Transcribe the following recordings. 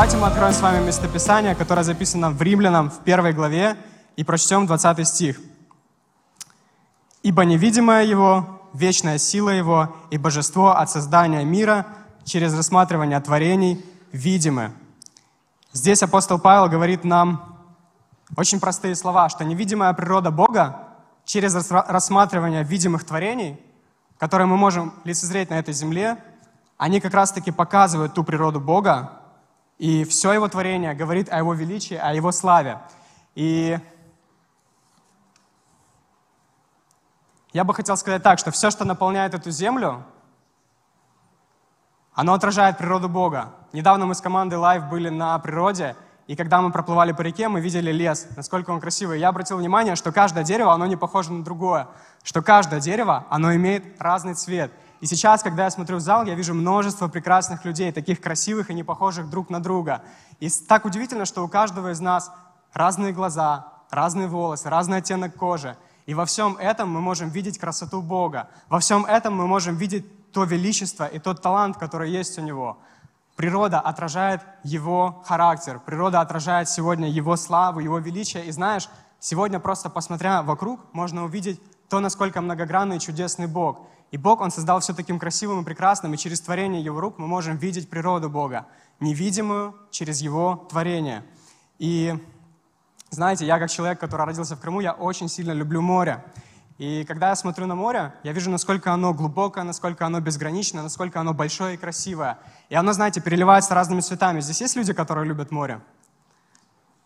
Давайте мы откроем с вами местописание, которое записано в Римлянам в первой главе, и прочтем 20 стих. «Ибо невидимое Его, вечная сила Его и божество от создания мира через рассматривание творений видимы». Здесь апостол Павел говорит нам очень простые слова, что невидимая природа Бога через рассматривание видимых творений, которые мы можем лицезреть на этой земле, они как раз-таки показывают ту природу Бога, и все его творение говорит о его величии, о его славе. И я бы хотел сказать так, что все, что наполняет эту землю, оно отражает природу Бога. Недавно мы с командой Live были на природе, и когда мы проплывали по реке, мы видели лес, насколько он красивый. Я обратил внимание, что каждое дерево, оно не похоже на другое, что каждое дерево, оно имеет разный цвет. И сейчас, когда я смотрю в зал, я вижу множество прекрасных людей, таких красивых и не похожих друг на друга. И так удивительно, что у каждого из нас разные глаза, разные волосы, разный оттенок кожи. И во всем этом мы можем видеть красоту Бога. Во всем этом мы можем видеть то величество и тот талант, который есть у Него. Природа отражает его характер, природа отражает сегодня его славу, его величие. И знаешь, сегодня просто посмотря вокруг, можно увидеть то, насколько многогранный и чудесный Бог. И Бог, Он создал все таким красивым и прекрасным, и через творение Его рук мы можем видеть природу Бога, невидимую через Его творение. И знаете, я как человек, который родился в Крыму, я очень сильно люблю море. И когда я смотрю на море, я вижу, насколько оно глубокое, насколько оно безграничное, насколько оно большое и красивое. И оно, знаете, переливается разными цветами. Здесь есть люди, которые любят море?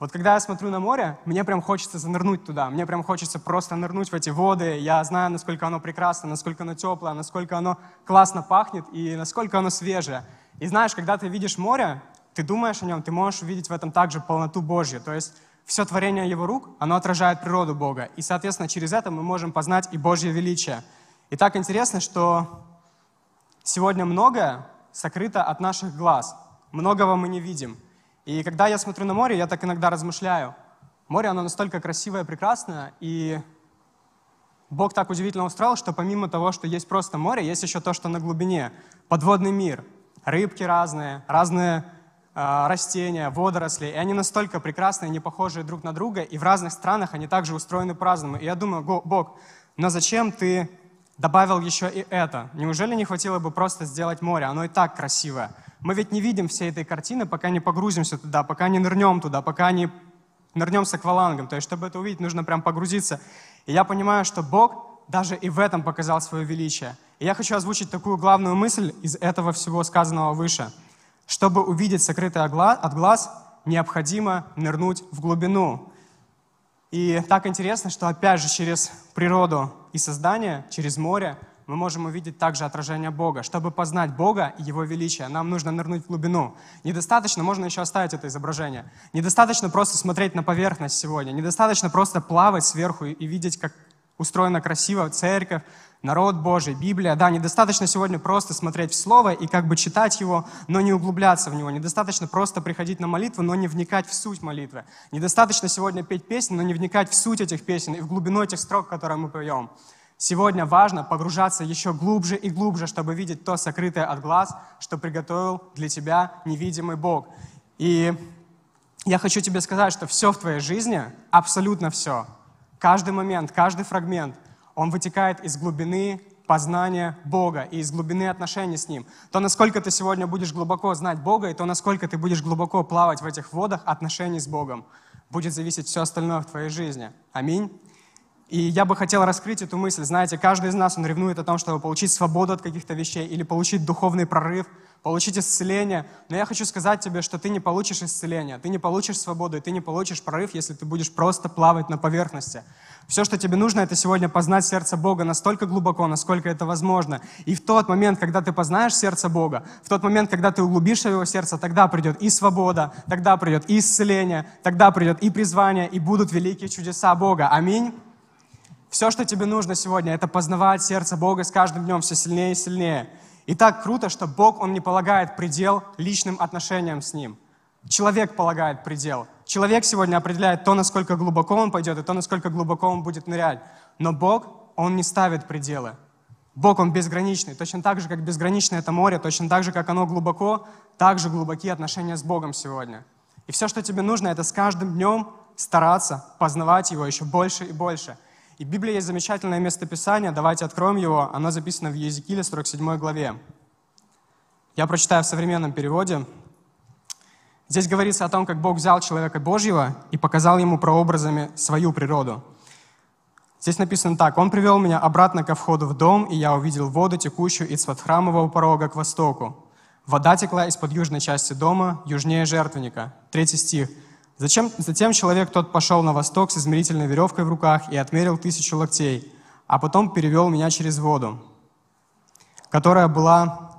Вот когда я смотрю на море, мне прям хочется занырнуть туда. Мне прям хочется просто нырнуть в эти воды. Я знаю, насколько оно прекрасно, насколько оно теплое, насколько оно классно пахнет и насколько оно свежее. И знаешь, когда ты видишь море, ты думаешь о нем, ты можешь увидеть в этом также полноту Божью. То есть все творение Его рук, оно отражает природу Бога. И, соответственно, через это мы можем познать и Божье величие. И так интересно, что сегодня многое сокрыто от наших глаз. Многого мы не видим. И когда я смотрю на море, я так иногда размышляю. Море, оно настолько красивое, прекрасное, и Бог так удивительно устроил, что помимо того, что есть просто море, есть еще то, что на глубине. Подводный мир. Рыбки разные, разные а, растения, водоросли, и они настолько прекрасные, не похожие друг на друга, и в разных странах они также устроены по-разному. И я думаю, Бог, но зачем ты добавил еще и это? Неужели не хватило бы просто сделать море? Оно и так красивое. Мы ведь не видим всей этой картины, пока не погрузимся туда, пока не нырнем туда, пока не нырнем с аквалангом. То есть, чтобы это увидеть, нужно прям погрузиться. И я понимаю, что Бог даже и в этом показал свое величие. И я хочу озвучить такую главную мысль из этого всего сказанного выше – чтобы увидеть сокрытое от глаз, необходимо нырнуть в глубину. И так интересно, что опять же через природу и создание, через море, мы можем увидеть также отражение Бога. Чтобы познать Бога и Его величие, нам нужно нырнуть в глубину. Недостаточно, можно еще оставить это изображение, недостаточно просто смотреть на поверхность сегодня, недостаточно просто плавать сверху и видеть, как устроена красиво церковь, народ Божий, Библия. Да, недостаточно сегодня просто смотреть в Слово и как бы читать его, но не углубляться в него. Недостаточно просто приходить на молитву, но не вникать в суть молитвы. Недостаточно сегодня петь песни, но не вникать в суть этих песен и в глубину этих строк, которые мы поем. Сегодня важно погружаться еще глубже и глубже, чтобы видеть то сокрытое от глаз, что приготовил для тебя невидимый Бог. И я хочу тебе сказать, что все в твоей жизни, абсолютно все, каждый момент, каждый фрагмент – он вытекает из глубины познания Бога и из глубины отношений с Ним. То, насколько ты сегодня будешь глубоко знать Бога, и то, насколько ты будешь глубоко плавать в этих водах отношений с Богом, будет зависеть все остальное в твоей жизни. Аминь. И я бы хотел раскрыть эту мысль. Знаете, каждый из нас, он ревнует о том, чтобы получить свободу от каких-то вещей или получить духовный прорыв, получить исцеление. Но я хочу сказать тебе, что ты не получишь исцеление, ты не получишь свободу, и ты не получишь прорыв, если ты будешь просто плавать на поверхности. Все, что тебе нужно, это сегодня познать сердце Бога настолько глубоко, насколько это возможно. И в тот момент, когда ты познаешь сердце Бога, в тот момент, когда ты углубишься в его сердце, тогда придет и свобода, тогда придет и исцеление, тогда придет и призвание, и будут великие чудеса Бога. Аминь. Все, что тебе нужно сегодня, это познавать сердце Бога с каждым днем все сильнее и сильнее. И так круто, что Бог, Он не полагает предел личным отношениям с Ним. Человек полагает предел. Человек сегодня определяет то, насколько глубоко он пойдет, и то, насколько глубоко он будет нырять. Но Бог, Он не ставит пределы. Бог, Он безграничный. Точно так же, как безграничное это море, точно так же, как оно глубоко, так же глубоки отношения с Богом сегодня. И все, что тебе нужно, это с каждым днем стараться познавать Его еще больше и больше. И в Библии есть замечательное местописание, давайте откроем его, оно записано в Езекииле, 47 главе. Я прочитаю в современном переводе. Здесь говорится о том, как Бог взял человека Божьего и показал ему прообразами свою природу. Здесь написано так. «Он привел меня обратно ко входу в дом, и я увидел воду, текущую из-под храмового порога к востоку. Вода текла из-под южной части дома, южнее жертвенника». Третий стих. Зачем, затем человек тот пошел на восток с измерительной веревкой в руках и отмерил тысячу локтей, а потом перевел меня через воду, которая была,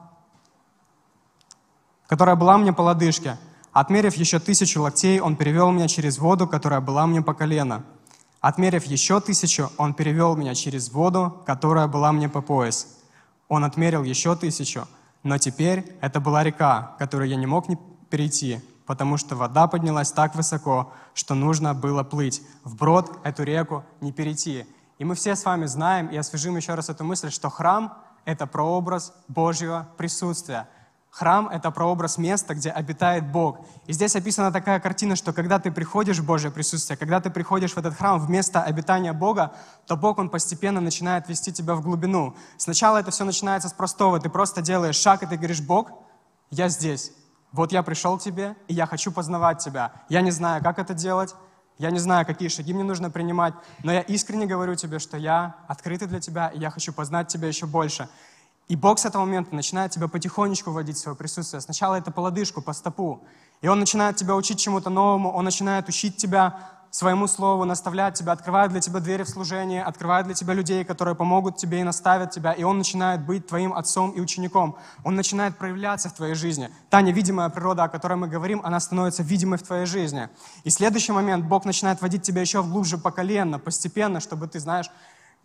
которая была мне по лодыжке. Отмерив еще тысячу локтей, он перевел меня через воду, которая была мне по колено. Отмерив еще тысячу, он перевел меня через воду, которая была мне по пояс. Он отмерил еще тысячу, но теперь это была река, которую я не мог не перейти, потому что вода поднялась так высоко, что нужно было плыть. Вброд эту реку не перейти. И мы все с вами знаем и освежим еще раз эту мысль, что храм — это прообраз Божьего присутствия — Храм — это прообраз места, где обитает Бог. И здесь описана такая картина, что когда ты приходишь в Божье присутствие, когда ты приходишь в этот храм, в место обитания Бога, то Бог, Он постепенно начинает вести тебя в глубину. Сначала это все начинается с простого. Ты просто делаешь шаг, и ты говоришь, Бог, я здесь. Вот я пришел к тебе, и я хочу познавать тебя. Я не знаю, как это делать, я не знаю, какие шаги мне нужно принимать, но я искренне говорю тебе, что я открытый для тебя, и я хочу познать тебя еще больше. И Бог с этого момента начинает тебя потихонечку вводить в свое присутствие. Сначала это по лодыжку, по стопу. И Он начинает тебя учить чему-то новому, Он начинает учить тебя своему слову, наставлять тебя, открывает для тебя двери в служение, открывает для тебя людей, которые помогут тебе и наставят тебя, и Он начинает быть твоим отцом и учеником. Он начинает проявляться в твоей жизни. Та невидимая природа, о которой мы говорим, она становится видимой в твоей жизни. И следующий момент, Бог начинает водить тебя еще глубже по колено, постепенно, чтобы ты, знаешь,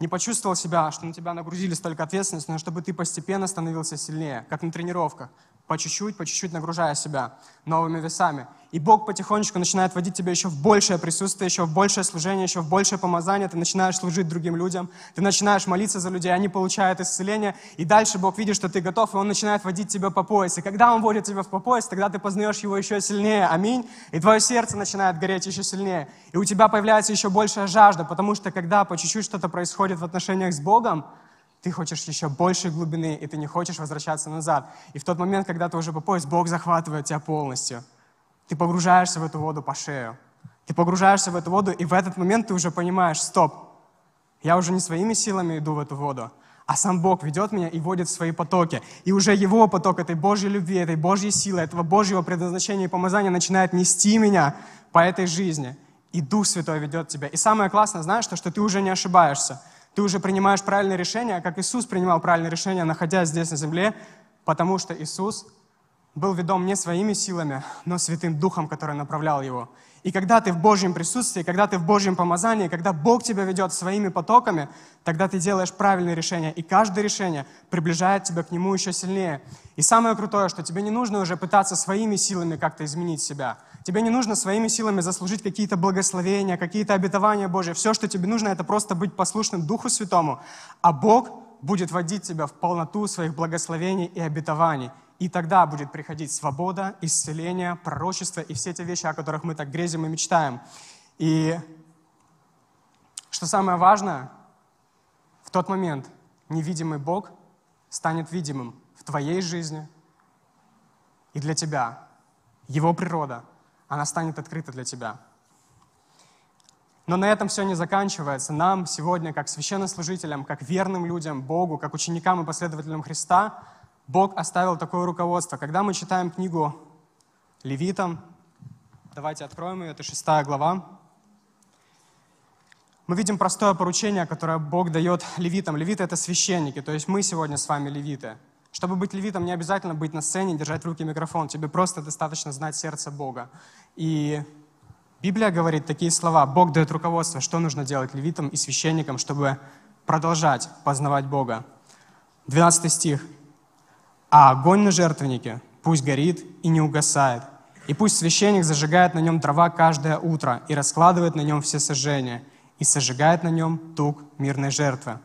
не почувствовал себя, что на тебя нагрузили столько ответственности, но чтобы ты постепенно становился сильнее, как на тренировках по чуть-чуть, по чуть-чуть нагружая себя новыми весами. И Бог потихонечку начинает вводить тебя еще в большее присутствие, еще в большее служение, еще в большее помазание. Ты начинаешь служить другим людям, ты начинаешь молиться за людей, они получают исцеление. И дальше Бог видит, что ты готов, и Он начинает водить тебя по пояс. И когда Он вводит тебя по пояс, тогда ты познаешь Его еще сильнее. Аминь. И твое сердце начинает гореть еще сильнее. И у тебя появляется еще большая жажда, потому что когда по чуть-чуть что-то происходит в отношениях с Богом, ты хочешь еще большей глубины, и ты не хочешь возвращаться назад. И в тот момент, когда ты уже по пояс, Бог захватывает тебя полностью. Ты погружаешься в эту воду по шею. Ты погружаешься в эту воду, и в этот момент ты уже понимаешь, стоп, я уже не своими силами иду в эту воду, а сам Бог ведет меня и водит в свои потоки. И уже Его поток этой Божьей любви, этой Божьей силы, этого Божьего предназначения и помазания начинает нести меня по этой жизни. И Дух Святой ведет тебя. И самое классное, знаешь, то, что ты уже не ошибаешься. Ты уже принимаешь правильное решение, как Иисус принимал правильное решение, находясь здесь на земле, потому что Иисус был ведом не своими силами, но Святым Духом, который направлял его. И когда ты в Божьем присутствии, когда ты в Божьем помазании, когда Бог тебя ведет своими потоками, тогда ты делаешь правильные решения. И каждое решение приближает тебя к Нему еще сильнее. И самое крутое, что тебе не нужно уже пытаться своими силами как-то изменить себя. Тебе не нужно своими силами заслужить какие-то благословения, какие-то обетования Божьи. Все, что тебе нужно, это просто быть послушным Духу Святому. А Бог будет водить тебя в полноту своих благословений и обетований. И тогда будет приходить свобода, исцеление, пророчество и все те вещи, о которых мы так грезим и мечтаем. И что самое важное, в тот момент невидимый Бог станет видимым в твоей жизни и для тебя. Его природа, она станет открыта для тебя. Но на этом все не заканчивается. Нам сегодня, как священнослужителям, как верным людям, Богу, как ученикам и последователям Христа – Бог оставил такое руководство. Когда мы читаем книгу Левитам, давайте откроем ее, это шестая глава, мы видим простое поручение, которое Бог дает левитам. Левиты — это священники, то есть мы сегодня с вами левиты. Чтобы быть левитом, не обязательно быть на сцене, держать в руки микрофон. Тебе просто достаточно знать сердце Бога. И Библия говорит такие слова. Бог дает руководство, что нужно делать левитам и священникам, чтобы продолжать познавать Бога. 12 стих. А огонь на жертвеннике пусть горит и не угасает. И пусть священник зажигает на нем дрова каждое утро и раскладывает на нем все сожжения, и сожигает на нем тук мирной жертвы.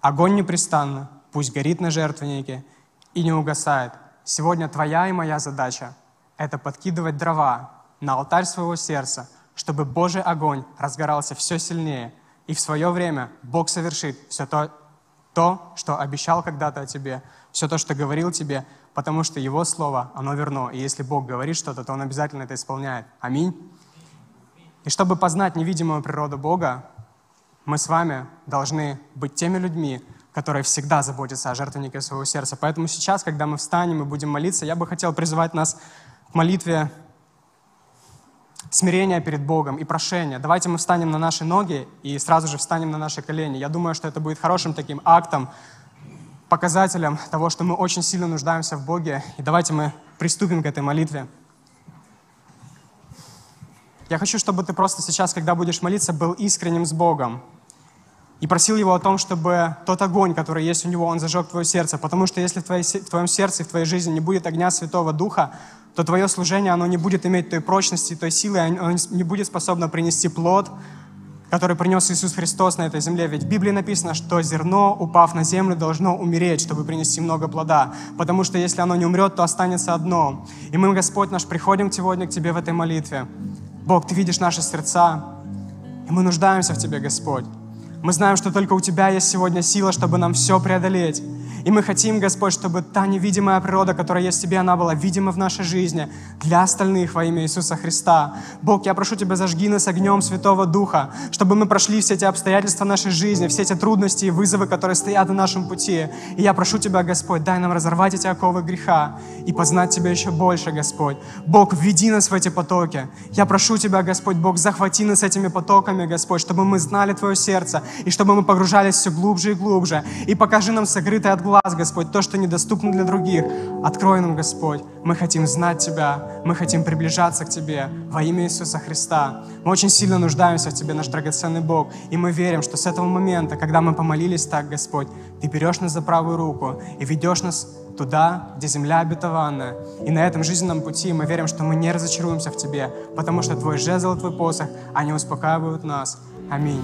Огонь непрестанно пусть горит на жертвеннике и не угасает. Сегодня твоя и моя задача — это подкидывать дрова на алтарь своего сердца, чтобы Божий огонь разгорался все сильнее. И в свое время Бог совершит все то, то, что обещал когда-то о тебе, все то, что говорил тебе, потому что Его Слово, оно верно. И если Бог говорит что-то, то Он обязательно это исполняет. Аминь. И чтобы познать невидимую природу Бога, мы с вами должны быть теми людьми, которые всегда заботятся о жертвеннике своего сердца. Поэтому сейчас, когда мы встанем и будем молиться, я бы хотел призывать нас к молитве смирения перед Богом и прошения. Давайте мы встанем на наши ноги и сразу же встанем на наши колени. Я думаю, что это будет хорошим таким актом, показателем того, что мы очень сильно нуждаемся в Боге. И давайте мы приступим к этой молитве. Я хочу, чтобы ты просто сейчас, когда будешь молиться, был искренним с Богом и просил Его о том, чтобы тот огонь, который есть у Него, Он зажег твое сердце. Потому что если в, твоей, в твоем сердце, в твоей жизни не будет огня Святого Духа, то твое служение, оно не будет иметь той прочности, той силы, оно не будет способно принести плод, который принес Иисус Христос на этой земле. Ведь в Библии написано, что зерно, упав на землю, должно умереть, чтобы принести много плода. Потому что если оно не умрет, то останется одно. И мы, Господь наш, приходим сегодня к Тебе в этой молитве. Бог, Ты видишь наши сердца, и мы нуждаемся в Тебе, Господь. Мы знаем, что только у Тебя есть сегодня сила, чтобы нам все преодолеть. И мы хотим, Господь, чтобы та невидимая природа, которая есть в Тебе, она была видима в нашей жизни для остальных во имя Иисуса Христа. Бог, я прошу Тебя, зажги нас огнем Святого Духа, чтобы мы прошли все эти обстоятельства нашей жизни, все эти трудности и вызовы, которые стоят на нашем пути. И я прошу Тебя, Господь, дай нам разорвать эти оковы греха и познать Тебя еще больше, Господь. Бог, введи нас в эти потоки. Я прошу Тебя, Господь, Бог, захвати нас этими потоками, Господь, чтобы мы знали Твое сердце и чтобы мы погружались все глубже и глубже. И покажи нам сокрытое от глаз Господь, то, что недоступно для других. Открой нам, Господь. Мы хотим знать Тебя, мы хотим приближаться к Тебе во имя Иисуса Христа. Мы очень сильно нуждаемся в Тебе, наш драгоценный Бог, и мы верим, что с этого момента, когда мы помолились так, Господь, Ты берешь нас за правую руку и ведешь нас туда, где земля обетованная. И на этом жизненном пути мы верим, что мы не разочаруемся в Тебе, потому что Твой жезл и Твой посох, они успокаивают нас. Аминь.